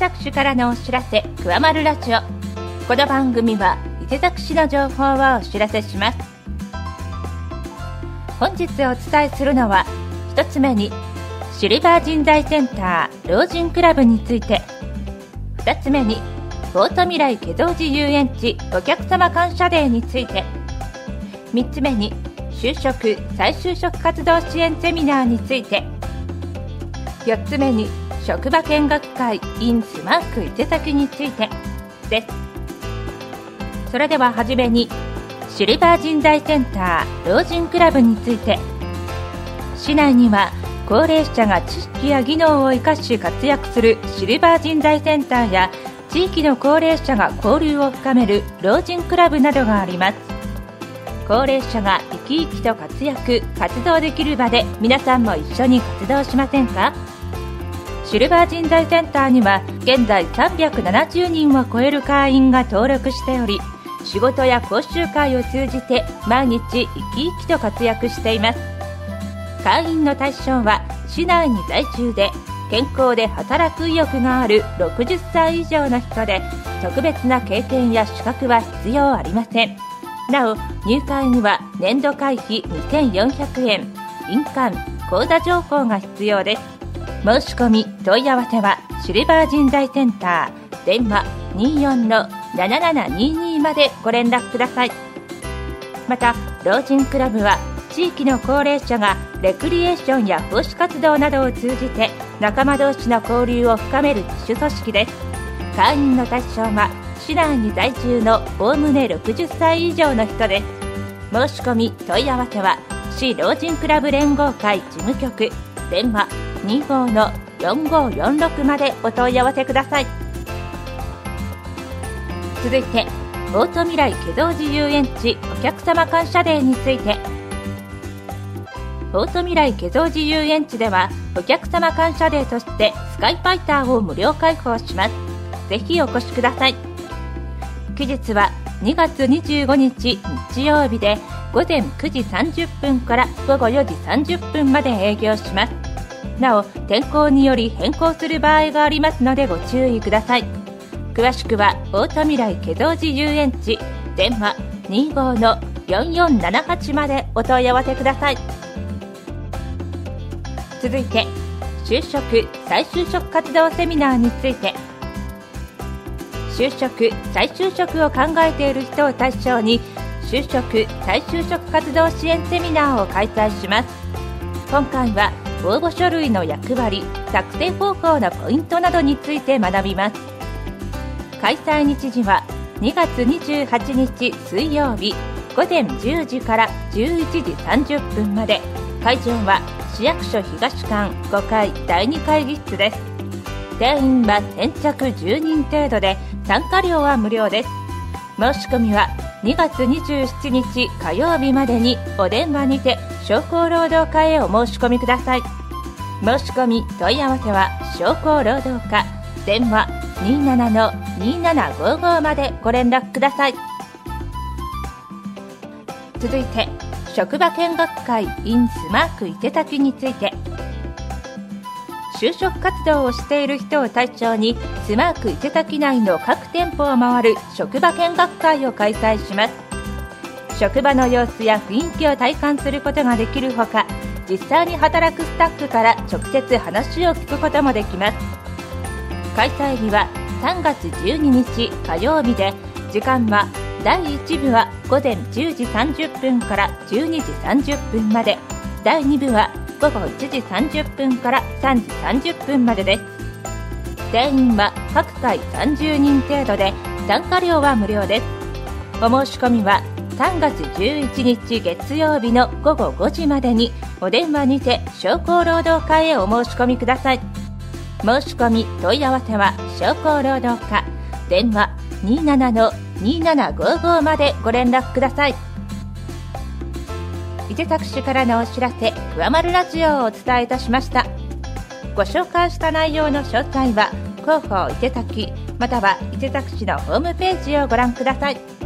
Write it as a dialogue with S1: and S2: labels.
S1: 沢市からのお知らせくわまるラジオ。この番組は伊勢崎市の情報をお知らせします。本日お伝えするのは一つ目にシルバー人材センター老人クラブについて。二つ目にボート未来化造寺遊園地お客様感謝デーについて。三つ目に就職再就職活動支援セミナーについて。4つ目に職場見学会 in スマーク伊勢崎について。です。それでははじめにシルバー人材センター老人クラブについて。市内には高齢者が知識や技能を生かし活躍するシルバー人材センターや地域の高齢者が交流を深める老人クラブなどがあります。高齢者が生き生きと活躍活動できる場で皆さんも一緒に活動しませんか？シルバー人材センターには現在370人を超える会員が登録しており仕事や講習会を通じて毎日生き生きと活躍しています。会員の対象は市内に在住で健康で働く意欲がある60歳以上の人で特別な経験や資格は必要ありません。なお入会には年度会費2400円印鑑口座情報が必要です。申し込み問い合わせはシルバー人材センター電話24-7722までご連絡ください。また老人クラブは地域の高齢者がレクリエーションや奉仕活動などを通じて仲間同士の交流を深める自主組織です。会員の対象は市内に在住のおおむね60歳以上の人です。申し込み問い合わせは市老人クラブ連合会事務局。電話25-4546までお問い合わせください。続いてボート未来化造寺遊園地お客様感謝デーについて。ボート未来化造寺遊園地ではお客様感謝デーとしてスカイファイターを無料開放します。ぜひお越しください。期日は2月25日日曜日で午前9時30分から午後4時30分まで営業します。なお天候により変更する場合がありますのでご注意ください。詳しくは大田未来化造寺遊園地電話25-4478までお問い合わせください。続いて就職再就職活動セミナーについて。就職再就職を考えている人を対象に就職再就職活動支援セミナーを開催します。今回は応募書類の役割作成方法のポイントなどについて学びます。開催日時は2月28日水曜日午前10時から11時30分まで。会場は市役所東館5階第2会議室です。定員は先着10人程度で参加料は無料です。申し込みは2月27日火曜日までにお電話にて商工労働課へお申し込みください。申し込み問い合わせは商工労働課電話27-2755までご連絡ください。続いて職場見学会 in スマーク伊勢崎について。就職活動をしている人を対象にスマーク伊勢崎内の各店舗を回る職場見学会を開催します。職場の様子や雰囲気を体感することができるほか実際に働くスタッフから直接話を聞くこともできます。開催日は3月12日火曜日で時間は第1部は午前10時30分から12時30分まで第2部は午後1時30分から3時30分までです。定員は各回30人程度で参加料は無料です。お申し込みは3月11日月曜日の午後5時までにお電話にて商工労働課へお申し込みください。申し込み問い合わせは商工労働課。電話27-2755までご連絡ください。伊勢崎市からのお知らせ「くわまるラジオ」をお伝えいたしました。ご紹介した内容の詳細は広報伊勢崎または伊勢崎市のホームページをご覧ください。